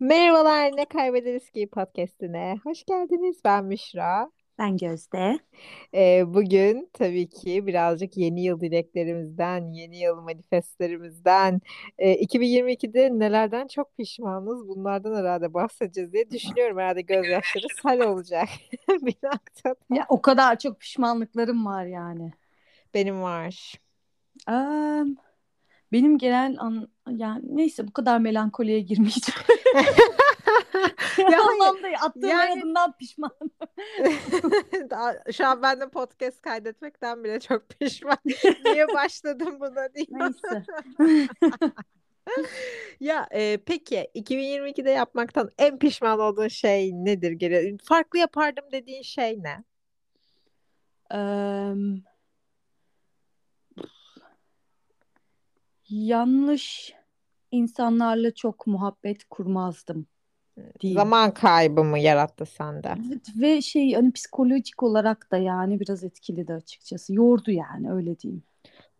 Merhabalar, Ne Kaybederiz Ki podcastine. Hoş geldiniz. Ben Müşra. Ben Gözde. Ee, bugün tabii ki birazcık yeni yıl dileklerimizden, yeni yıl manifestlerimizden, e, 2022'de nelerden çok pişmanız bunlardan herhalde bahsedeceğiz diye düşünüyorum. Herhalde gözyaşları sel olacak bir noktada. Ya o kadar çok pişmanlıklarım var yani. Benim var. Eee, benim genel an, yani neyse bu kadar melankoliye girmeyeceğim. Ya hayır, Anlamda attığım yani- adımdan pişmanım. Daha- Şu an ben de podcast kaydetmekten bile çok pişman. Niye başladım buna diye. Neyse. Ya e, peki 2022'de yapmaktan en pişman olduğun şey nedir? Geri? Farklı yapardım dediğin şey ne? Eee, yanlış insanlarla çok muhabbet kurmazdım diyeyim. Zaman kaybı mı yarattı sende? Evet, ve şey hani psikolojik olarak da yani biraz etkiledi açıkçası. Yordu yani öyle diyeyim.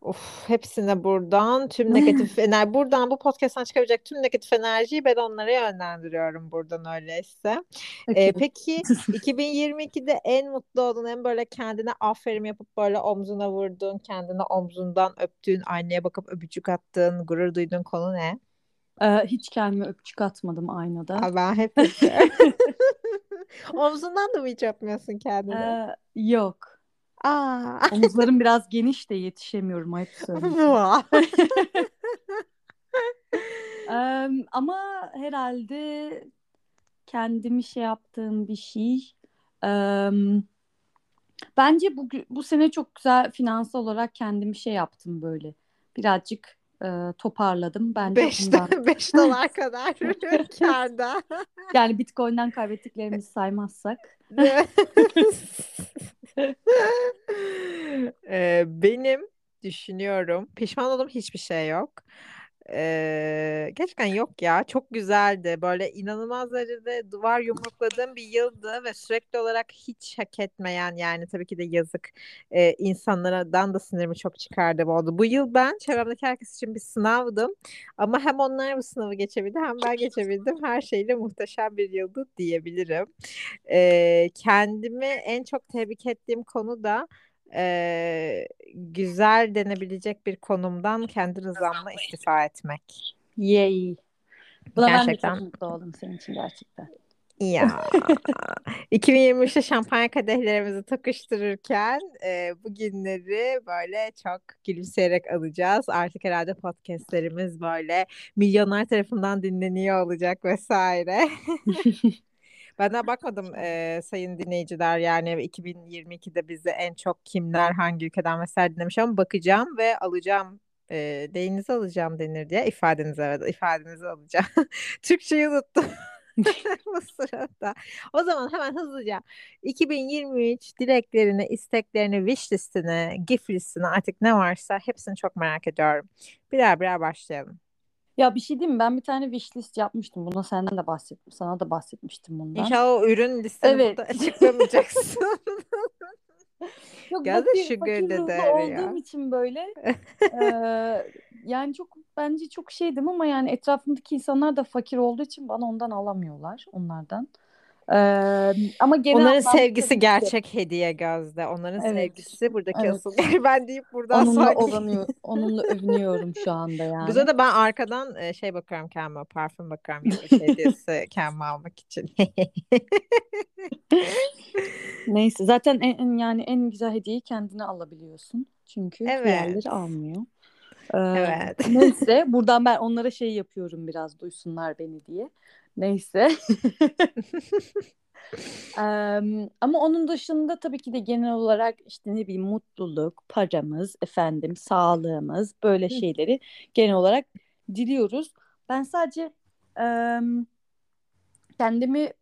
Of, hepsine buradan tüm negatif enerji, buradan bu podcast'tan çıkabilecek tüm negatif enerjiyi ben onlara yönlendiriyorum buradan öyleyse. E, peki 2022'de en mutlu olduğun, en böyle kendine aferin yapıp böyle omzuna vurduğun, kendine omzundan öptüğün, aynaya bakıp öpücük attığın, gurur duyduğun konu ne? Ee, hiç kendime öpücük atmadım aynada. Aa, ben hep. Omzundan da mı hiç öpmüyorsun kendine? Ee, yok. Aa. Omuzlarım biraz geniş de yetişemiyorum ayıp söyleyeyim. Ama herhalde kendimi şey yaptığım bir şey. Ee, bence bu bu sene çok güzel finansal olarak kendimi şey yaptım böyle. Birazcık e, toparladım. Bence 5 bundan. 5 dolar kadar kârda. Yani Bitcoin'den kaybettiklerimizi saymazsak. Ee, benim düşünüyorum. Pişman olduğum hiçbir şey yok. Ee, gerçekten yok ya. Çok güzeldi. Böyle inanılmaz derecede duvar yumrukladığım bir yıldı ve sürekli olarak hiç hak etmeyen yani tabii ki de yazık e, insanlardan da sinirimi çok çıkardım oldu. Bu yıl ben çevremdeki herkes için bir sınavdım. Ama hem onlar bu sınavı geçebildi hem ben geçebildim. Her şeyle muhteşem bir yıldı diyebilirim. Ee, kendimi en çok tebrik ettiğim konu da e, güzel denebilecek bir konumdan kendi rızamla istifa etmek. Yay. Buna ben de Gerçekten. çok mutlu oldum senin için gerçekten. Ya 2023'te şampanya kadehlerimizi takıştırırken e, bu günleri böyle çok gülümseyerek alacağız. Artık herhalde podcastlerimiz böyle milyonlar tarafından dinleniyor olacak vesaire. Ben daha bakmadım e, sayın dinleyiciler yani 2022'de bizi en çok kimler hangi ülkeden vesaire dinlemiş ama bakacağım ve alacağım e, deyinizi alacağım denir diye ifadenizi evet ifadenizi alacağım. Türkçeyi unuttum. Bu sırada. O zaman hemen hızlıca 2023 dileklerini, isteklerini, wish listini, gift listini artık ne varsa hepsini çok merak ediyorum. Birer birer başlayalım. Ya bir şey diyeyim mi? Ben bir tane wishlist yapmıştım. Buna senden de bahsettim. Sana da bahsetmiştim bundan. İnşallah o ürün listeni Evet. burada açıklamayacaksın. Yok Geldi fakir, sugar ya. olduğum için böyle eee, yani çok bence çok şeydim ama yani etrafımdaki insanlar da fakir olduğu için bana ondan alamıyorlar onlardan. Eee, ama genel Onların anlamda sevgisi tabii ki gerçek hediye Gözde. Onların Evet. sevgisi buradaki Evet. asıl. Ben deyip buradan onunla sonra ovanıyor, onunla övünüyorum şu anda yani. Bu da ben arkadan şey bakıyorum kendime, parfüm bakıyorum yılbaşı hediyesi kendime almak için. Neyse zaten en, en- yani en güzel hediyeyi kendine alabiliyorsun. Çünkü Evet. diğerleri almıyor. Ee, Evet. Neyse buradan ben onlara şey yapıyorum biraz duysunlar beni diye. Neyse. Em, ama onun dışında tabii ki de genel olarak işte ne bileyim mutluluk, paramız, efendim sağlığımız böyle şeyleri genel olarak diliyoruz. Ben sadece em, kendimi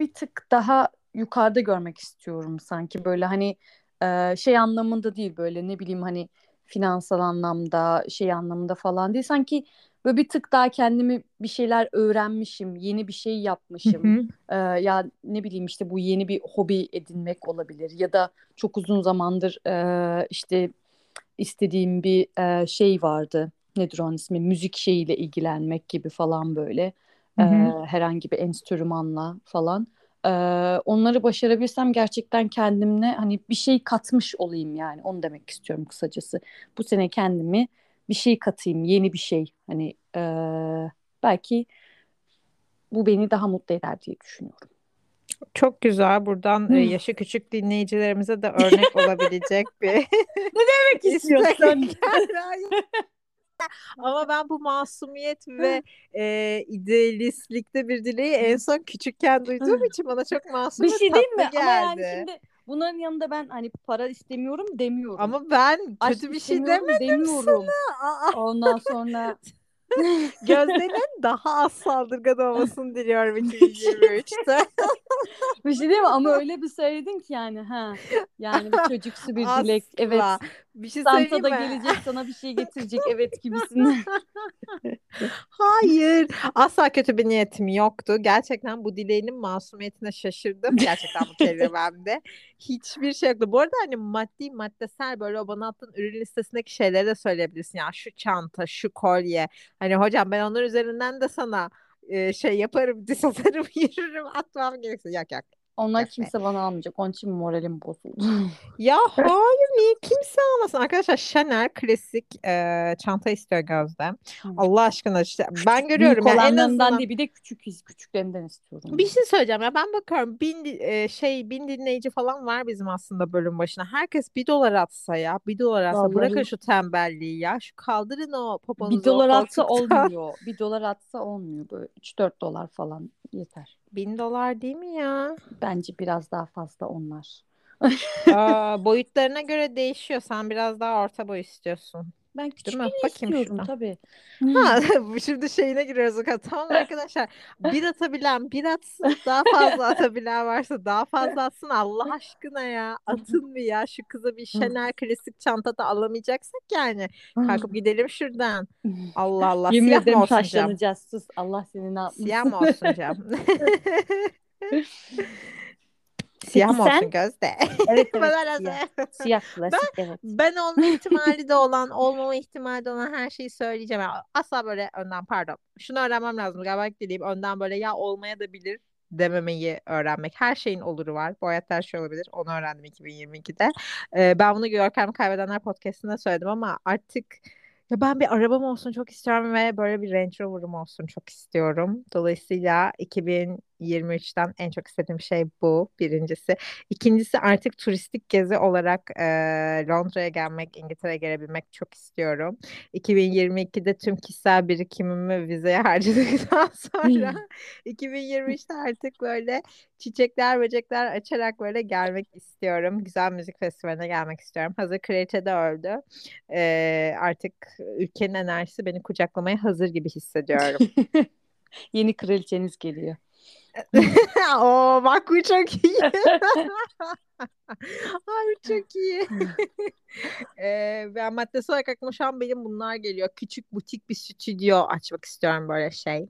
bir tık daha yukarıda görmek istiyorum sanki böyle hani e, şey anlamında değil böyle ne bileyim hani finansal anlamda şey anlamında falan değil sanki böyle bir tık daha kendimi bir şeyler öğrenmişim yeni bir şey yapmışım Ee, ya ne bileyim işte bu yeni bir hobi edinmek olabilir ya da çok uzun zamandır e, işte istediğim bir e, şey vardı nedir onun ismi müzik şeyiyle ilgilenmek gibi falan böyle Hı hı. E, herhangi bir enstrümanla falan. E, onları başarabilsem gerçekten kendimle hani bir şey katmış olayım yani. Onu demek istiyorum kısacası. Bu sene kendimi bir şey katayım, yeni bir şey. Hani e, belki bu beni daha mutlu eder diye düşünüyorum. Çok güzel. Buradan e, yaşı küçük dinleyicilerimize de örnek olabilecek bir ne demek istiyorsun? Ama ben bu masumiyet ve e, idealistlikte bir dileği en son küçükken duyduğum için bana çok masum bir şey değil mi? tatlı Ama yani geldi. şimdi bunların yanında ben hani para istemiyorum demiyorum. Ama ben Aşk kötü bir şey demedim demiyorum. sana. Aa, Ondan sonra Gözde'nin daha az saldırgan olmasını diliyorum 2023'te. bir şey değil mi? Ama öyle bir söyledin ki yani ha. Yani bir çocuksu bir dilek. Evet. Asla. Bir şey Santa da mi? gelecek sana bir şey getirecek evet gibisinden. Hayır. Asla kötü bir niyetim yoktu. Gerçekten bu dileğinin masumiyetine şaşırdım. Gerçekten bu kelimemde. Hiçbir şey yoktu. Bu arada hani maddi maddesel böyle o bana attığın ürün listesindeki şeyleri de söyleyebilirsin. Ya şu çanta, şu kolye. Hani hocam ben onlar üzerinden de sana e, şey yaparım, diz atarım, yürürüm, atmam gerekirse. Yok yok. Onlar kimse bana almayacak. Onun için moralim bozuldu. Ya hayır niye kimse almasın arkadaşlar Chanel klasik e, çanta istiyor Gözde. Allah aşkına işte ben görüyorum Büyük ya en azından değil bir de küçük küçüklerinden istiyorum. bir şey söyleyeceğim ya ben bakıyorum bin e, şey bin dinleyici falan var bizim aslında bölüm başına. Herkes bir dolar atsa ya bir dolar atsa bırakın Vallahi. şu tembelliği ya şu kaldırın o poponuzu Bir dolar atsa olmuyor. Bir dolar atsa olmuyor. Böyle 3-4 dolar falan yeter. Bin dolar değil mi ya? Bence biraz daha fazla onlar. Aa, boyutlarına göre değişiyor. Sen biraz daha orta boy istiyorsun. Ben küçük mi? Bakayım istiyorum şuradan. tabii. Ha, bu şimdi şeyine giriyoruz o kadar. Tamam arkadaşlar. Bir atabilen bir atsın. Daha fazla atabilen varsa daha fazla atsın. Allah aşkına ya. Atın mı ya? Şu kıza bir Chanel klasik çanta da alamayacaksak yani. Kalkıp gidelim şuradan. Allah Allah. Yemin Siyah mı ederim olsun cam? taşlanacağız. Sus. Allah seni ne yapmasın. Siyah mı olsun cam? Siyah Peki mı sen? olsun Gözde? Evet evet Bana siyah. Siyah klasik evet. Ben olma ihtimali de olan, olmama ihtimali de olan her şeyi söyleyeceğim. Yani asla böyle önden pardon. Şunu öğrenmem lazım. Galiba dileyim önden böyle ya olmaya da bilir dememeyi öğrenmek. Her şeyin oluru var. Bu hayatta her şey olabilir. Onu öğrendim 2022'de. Ee, ben bunu Görkem Kaybedenler podcastında söyledim ama artık ya ben bir arabam olsun çok istiyorum ve böyle bir Range Rover'ım olsun çok istiyorum. Dolayısıyla 2023'ten en çok istediğim şey bu birincisi. İkincisi artık turistik gezi olarak e, Londra'ya gelmek, İngiltere'ye gelebilmek çok istiyorum. 2022'de tüm kişisel birikimimi vizeye harcadıktan sonra 2023'te artık böyle çiçekler, böcekler açarak böyle gelmek istiyorum. Güzel müzik festivaline gelmek istiyorum. Hazır kraliçe de öldü. E, artık ülkenin enerjisi beni kucaklamaya hazır gibi hissediyorum. Yeni kraliçeniz geliyor. Oo bak bu çok iyi. Ay çok iyi. Ee, ben maddesi olarak aklıma şu an benim bunlar geliyor. Küçük butik bir stüdyo açmak istiyorum böyle şey.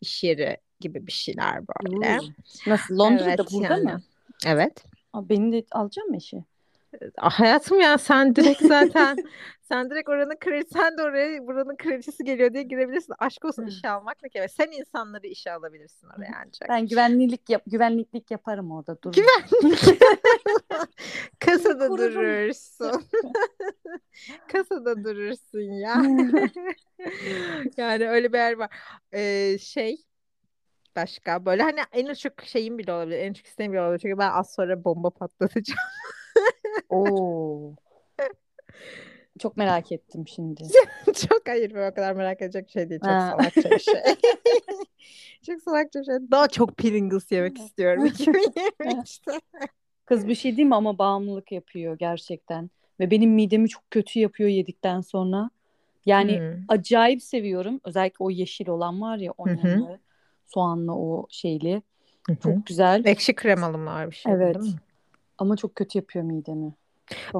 İş yeri gibi bir şeyler böyle. Nasıl? Londra'da Evet, burada yani. mı? Evet. Aa, beni de alacak mı işi? Hayatım ya sen direkt zaten sen direkt oranın kraliçesi sen de oraya buranın kraliçesi geliyor diye girebilirsin. Aşk olsun işe almak ne kelime. Sen insanları işe alabilirsin oraya ancak. Ben güvenliklik yap güvenliklik yaparım orada dur. Güvenlik. Kasada durursun. Kasada durursun ya. Yani öyle bir yer var. Ee, şey başka böyle hani en çok şeyim bile olabilir. En çok isteğim bile olabilir. Çünkü ben az sonra bomba patlatacağım. Oo. Çok merak ettim şimdi. Çok hayır ben o kadar merak edecek bir şey değil. Çok Ha. salakça bir şey. Çok salakça bir şey. Daha çok Pringles yemek istiyorum 2023'te. Kız bir şey değil mi ama bağımlılık yapıyor gerçekten. Ve benim midemi çok kötü yapıyor yedikten sonra. Yani Hmm. acayip seviyorum. Özellikle o yeşil olan var ya onyonlu, soğanlı o şeyli. Hı hı. Çok güzel. Ekşi kremalı mı var bir şey Evet. değil mi? Ama çok kötü yapıyor midemi.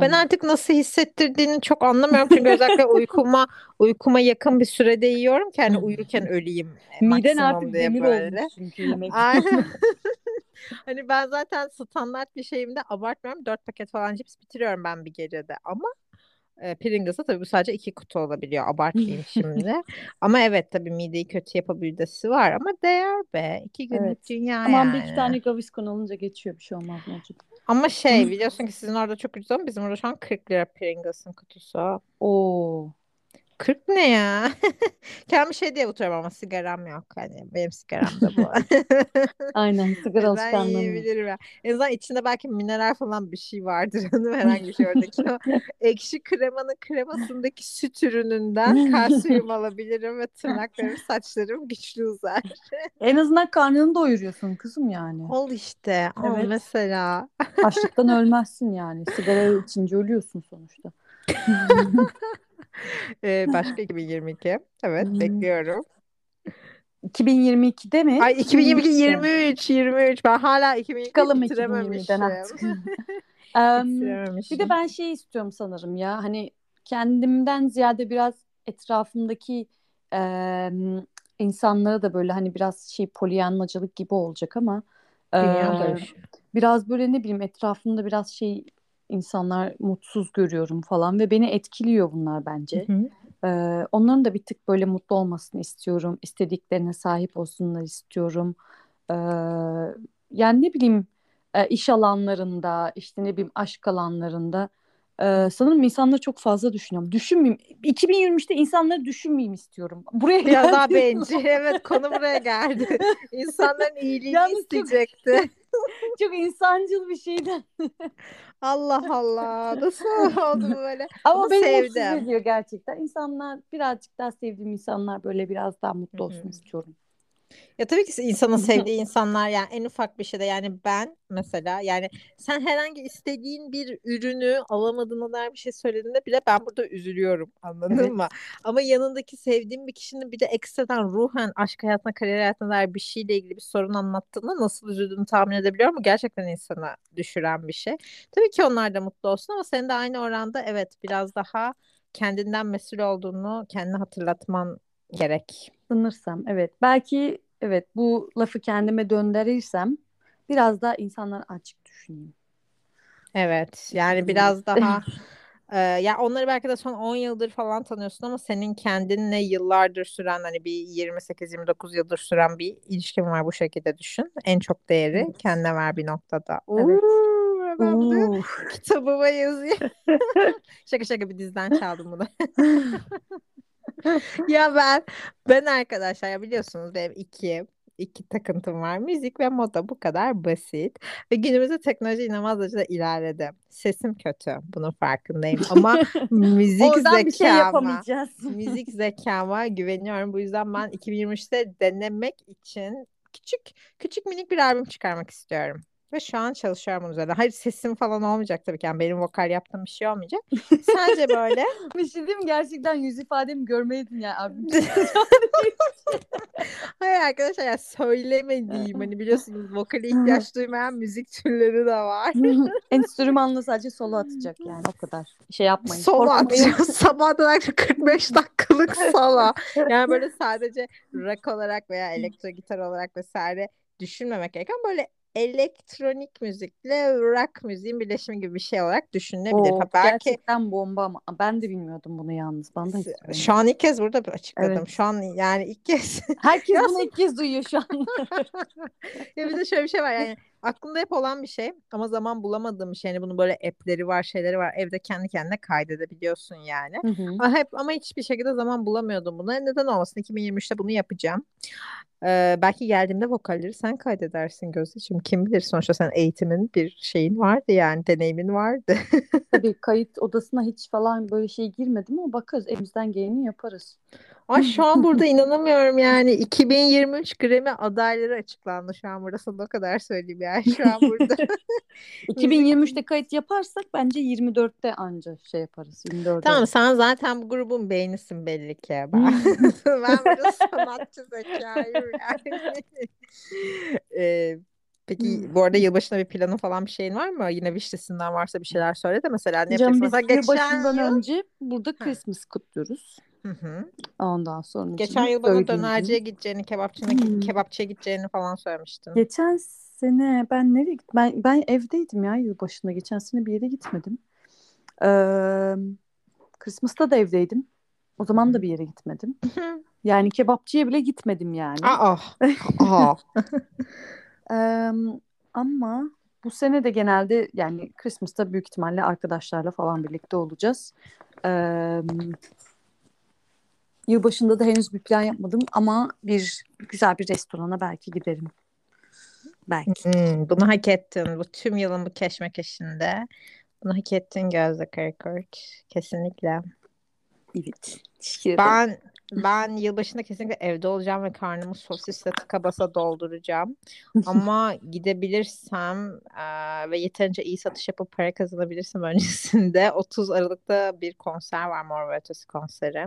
Ben Sonra. artık nasıl hissettirdiğini çok anlamıyorum çünkü özellikle uykuma uykuma yakın bir sürede yiyorum ki hani uyurken öleyim Miden maksimum artık diye demir böyle. olmuş çünkü yemek. Aynen. Hani ben zaten standart bir şeyimde abartmıyorum. Dört paket falan cips bitiriyorum ben bir gecede ama E, Pringles'da tabii bu sadece iki kutu olabiliyor. Abartmayayım şimdi. Ama evet tabii mideyi kötü yapabilidesi var ama değer be. İki günlük Evet. dünya Aman bir yani. iki tane Gaviscon alınca geçiyor bir şey olmaz Mevcut. Ama şey biliyorsun ki sizin orada çok ucuz ama bizim orada şu an 40 lira Pringles'ın kutusu. Oo. 40 ne ya? Kendimi şey diye avutuyorum ama sigaram yok. Hani benim sigaram da bu. Aynen sigara Ben alışkanlığım yok. yiyebilirim ya. En azından içinde belki mineral falan bir şey vardır. Hanım herhangi bir şey oradaki o ekşi kremanın kremasındaki süt ürününden kalsiyum alabilirim ve tırnaklarım saçlarım güçlü uzar. En azından karnını doyuruyorsun kızım yani. Ol işte. Ama Evet. mesela. Açlıktan ölmezsin yani. Sigara içince ölüyorsun sonuçta. Ee, başka 2022. Evet bekliyorum. 2022'de mi? Ay 2022 23'te. 23 23 ben hala 2022 Çıkalım bitirememişim. 2020'den artık. Bir Bitirememişim. de ben şey istiyorum sanırım ya. Hani kendimden ziyade biraz etrafımdaki em, insanlara da böyle hani biraz şey polyanlacılık gibi olacak ama e, biraz böyle ne bileyim etrafımda biraz şey insanlar mutsuz görüyorum falan ve beni etkiliyor bunlar bence. Hı hı. Ee, onların da bir tık böyle mutlu olmasını istiyorum. İstediklerine sahip olsunlar istiyorum. Ee, yani ne bileyim iş alanlarında, işte ne bileyim aşk alanlarında e, sanırım insanları çok fazla düşünüyorum. Düşünmeyeyim. 2023'te insanları düşünmeyeyim istiyorum. Buraya Biraz daha bencil. Evet konu buraya geldi. İnsanların iyiliğini Yalnız çok- isteyecekti. çok insancıl bir şeyden. Allah Allah. Nasıl oldu böyle? Ama, Ama beni sevdim. ediyor gerçekten. İnsanlar birazcık daha sevdiğim insanlar böyle biraz daha mutlu olsun istiyorum. Ya tabii ki insanın sevdiği insanlar yani en ufak bir şeyde yani ben mesela yani sen herhangi istediğin bir ürünü alamadığına dair bir şey söylediğinde bile ben burada üzülüyorum anladın Evet. mı? Ama yanındaki sevdiğim bir kişinin bir de ekstradan ruhen aşk hayatına kariyer hayatına dair bir şeyle ilgili bir sorun anlattığında nasıl üzüldüğünü tahmin edebiliyorum. Bu gerçekten insana düşüren bir şey. Tabii ki onlar da mutlu olsun ama senin de aynı oranda evet biraz daha kendinden mesul olduğunu kendine hatırlatman gerek. Sanırsam evet. Belki evet bu lafı kendime döndürürsem biraz daha insanlar açık düşüneyim. Evet yani biraz daha e, ya onları belki de son 10 yıldır falan tanıyorsun ama senin kendinle yıllardır süren hani bir 28-29 yıldır süren bir ilişkin var bu şekilde düşün. En çok değeri kendine ver bir noktada. Evet. Uuu, ben bunu Oo. kitabıma yazayım. Şaka şaka bir diziden çaldım bunu. Ya ben ben arkadaşlar ya biliyorsunuz benim iki iki takıntım var. Müzik ve moda bu kadar basit. Ve günümüzde teknoloji inanılmaz derecede ilerledi. Sesim kötü. Bunun farkındayım. Ama müzik Oradan bir şey zekama yapamayacağız. müzik zekama güveniyorum. Bu yüzden ben 2023'te denemek için küçük küçük minik bir albüm çıkarmak istiyorum. Ve şu an çalışıyorum bunun üzerine. Hayır sesim falan olmayacak tabii ki. Yani benim vokal yaptığım bir şey olmayacak. Sadece böyle bir şey diyeyim? Gerçekten yüz ifademi görmeydin ya abi. Hayır arkadaşlar ya söylemediğim hani biliyorsunuz vokale ihtiyaç duymayan müzik türleri de var. Enstrümanla sadece solo atacak yani o kadar. Şey yapmayın. Solo atacağız. Sabahtan akşam 45 dakikalık solo. Yani böyle sadece rock olarak veya elektro gitar olarak vesaire düşünmemek gereken böyle elektronik müzikle rock müziğin birleşimi gibi bir şey olarak düşünülebilir. Oo, Ha, belki gerçekten bomba ama ben de bilmiyordum bunu yalnız. Hiç söylemedi. şu an ilk kez burada açıkladım. Evet. Şu an yani ilk kez Herkes bunu ilk kez duyuyor şu an. ya bir de şöyle bir şey var yani aklımda hep olan bir şey ama zaman bulamadığım bir şey. Yani bunun böyle app'leri var, şeyleri var. Evde kendi kendine kaydedebiliyorsun yani. Hı hı. Ama hep ama hiçbir şekilde zaman bulamıyordum buna. Neden olmasın? 2023'te bunu yapacağım. Ee, belki geldiğimde vokalleri sen kaydedersin Gözdeciğim. Kim bilir sonuçta sen eğitimin bir şeyin vardı yani deneyimin vardı. Tabii kayıt odasına hiç falan böyle şey girmedim ama bakarız elimizden geleni yaparız. Ay şu an burada inanamıyorum yani 2023 Grammy adayları açıklandı şu an burada sana o kadar söyleyeyim yani şu an burada. 2023'te kayıt yaparsak bence 24'te anca şey yaparız. 24'e. Tamam sen zaten bu grubun beğenisin belli ki. Ben, ben burada sanatçı zekayım yani. Ee, peki bu arada yılbaşında bir planın falan bir şeyin var mı? Yine wish listinden varsa bir şeyler söyle de mesela ne Canım yapacaksın? biz yılbaşından yıl... önce burada Christmas kutluyoruz. Hı hı. Ondan sonra Geçen yıl bana dönerciye gideceğini, kebapçına, Hmm. kebapçıya gideceğini falan söylemiştin. Geçen sene ben nereye gittim? Ben, ben evdeydim ya yılbaşında. Geçen sene bir yere gitmedim. Ee, Christmas'ta da evdeydim. O zaman da bir yere gitmedim. Yani kebapçıya bile gitmedim yani. Aa. Aa. Eee, ama bu sene de genelde yani Christmas'ta büyük ihtimalle arkadaşlarla falan birlikte olacağız. Eee yılbaşında da henüz bir plan yapmadım ama bir güzel bir restorana belki giderim. Belki. Hmm, bunu hak ettin. Bu tüm yılın bu keşmekeşinde. Bunu hak ettin Gözde Karakurt. Kesinlikle. Evet. Teşekkür ederim. Ben ben yılbaşında kesinlikle evde olacağım ve karnımı sosisle tıka basa dolduracağım. Ama gidebilirsem eee, ve yeterince iyi satış yapıp para kazanabilirsem öncesinde 30 Aralık'ta bir konser var Mor ve Ötesi konseri.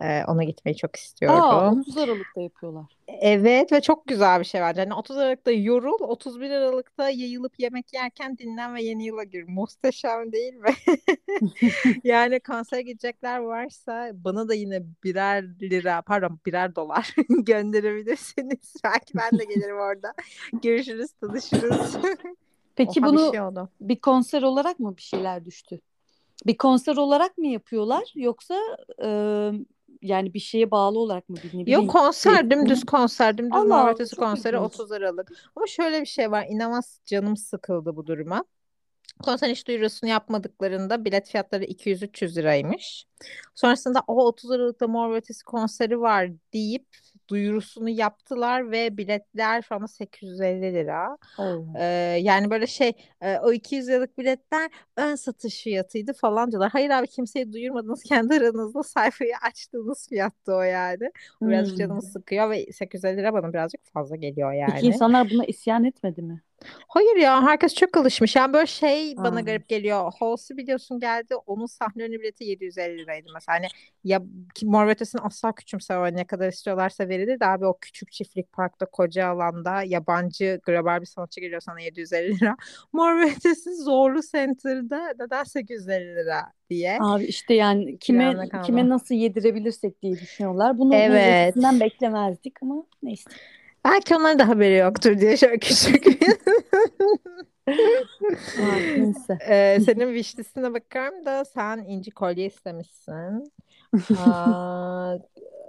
Eee, ona gitmeyi çok Aa, istiyorum. 30 Aralık'ta yapıyorlar. Evet ve çok güzel bir şey bence. Hani 30 Aralık'ta yorul, 31 Aralık'ta yayılıp yemek yerken dinlen ve yeni yıla gir. Muhteşem değil mi? Yani konsere gidecekler varsa bana da yine birer lira, pardon birer dolar gönderebilirsiniz. Belki ben de gelirim orada. Görüşürüz, tanışırız. Peki Oha, bunu bir şey oldu. bir konser olarak mı bir şeyler düştü? Bir konser olarak mı yapıyorlar yoksa e, yani bir şeye bağlı olarak mı bir Yok konser, bir- dümdüz konser, dümdüz Allah konseri ilginç. 30 Aralık. Ama şöyle bir şey var, inanılmaz canım sıkıldı bu duruma. Konser iş duyurusunu yapmadıklarında bilet fiyatları 200-300 liraymış. Sonrasında o 30 Aralık'ta Mor Ötesi konseri var deyip duyurusunu yaptılar ve biletler şu anda 850 lira. Ee, yani böyle şey e, o 200 liralık biletler ön satış fiyatıydı falan diyorlar. Hayır abi kimseyi duyurmadınız kendi aranızda sayfayı açtığınız fiyattı o yani. Birazcık Hmm. canımı sıkıyor ve 850 lira bana birazcık fazla geliyor Peki yani. insanlar buna isyan etmedi mi? Hayır ya herkes çok alışmış. Yani böyle şey bana Ha. garip geliyor. Halsey biliyorsun geldi. Onun sahne önü bileti 750 liraydı mesela. Hani ya ki Mor ve Ötesi'ni asla küçümseme. Ne kadar istiyorlarsa verilir de abi o küçük çiftlik parkta koca alanda yabancı global bir sanatçı geliyor sana 750 lira. Mor ve Ötesi Zorlu Center'da neden 850 lira diye. Abi işte yani kime kime nasıl yedirebilirsek diye düşünüyorlar. Bunu evet. beklemezdik ama neyse. Belki onların da haberi yoktur diye şöyle küçük. Neyse. Ee, senin wish listine bakarım da sen inci kolye istemişsin. Aa,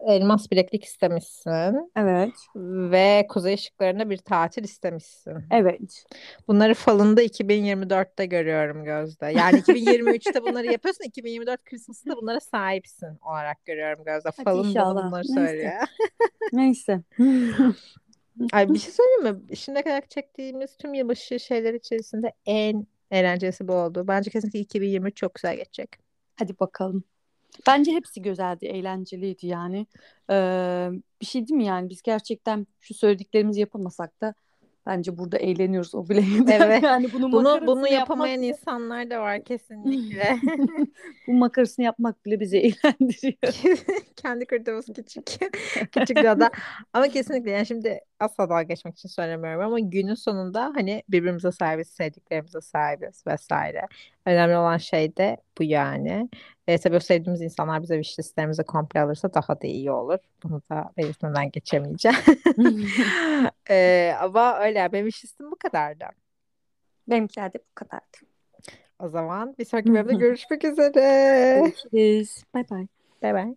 elmas bileklik istemişsin. Evet. Ve kuzey ışıklarında bir tatil istemişsin. Evet. Bunları falında 2024'te görüyorum Gözde. Yani 2023'te bunları yapıyorsun. 2024 Christmas'ta bunlara sahipsin olarak görüyorum Gözde. Hadi Falın bana inşallah. bunları Neyse. söylüyor. Neyse. Ay bir şey söyleyeyim mi? Şimdiye kadar çektiğimiz tüm yılbaşı şeyler içerisinde en eğlencelisi bu oldu. Bence kesinlikle 2023 çok güzel geçecek. Hadi bakalım. Bence hepsi güzeldi, eğlenceliydi yani. Ee, bir şey değil mi yani biz gerçekten şu söylediklerimizi yapamasak da bence burada eğleniyoruz o bile. Evet. Yani Bunu bunu yapmak yapamayan bile- insanlar da var kesinlikle. bu makarasını yapmak bile bizi eğlendiriyor. Kendi kırdığımız küçük küçük ada. Ama kesinlikle yani şimdi asla dalga geçmek için söylemiyorum ama günün sonunda hani birbirimize sahibiz, sevdiklerimize sahibiz vesaire. Önemli olan şey de bu yani. E, tabii o sevdiğimiz insanlar bize wish listlerimizi komple alırsa daha da iyi olur. Bunu da belirtmeden geçemeyeceğim. E, ama öyle benim wish listim bu kadardı. Benimkiler de bu kadardı. O zaman bir sonraki bölümde görüşmek üzere. Görüşürüz. Bay bay. Bay bay.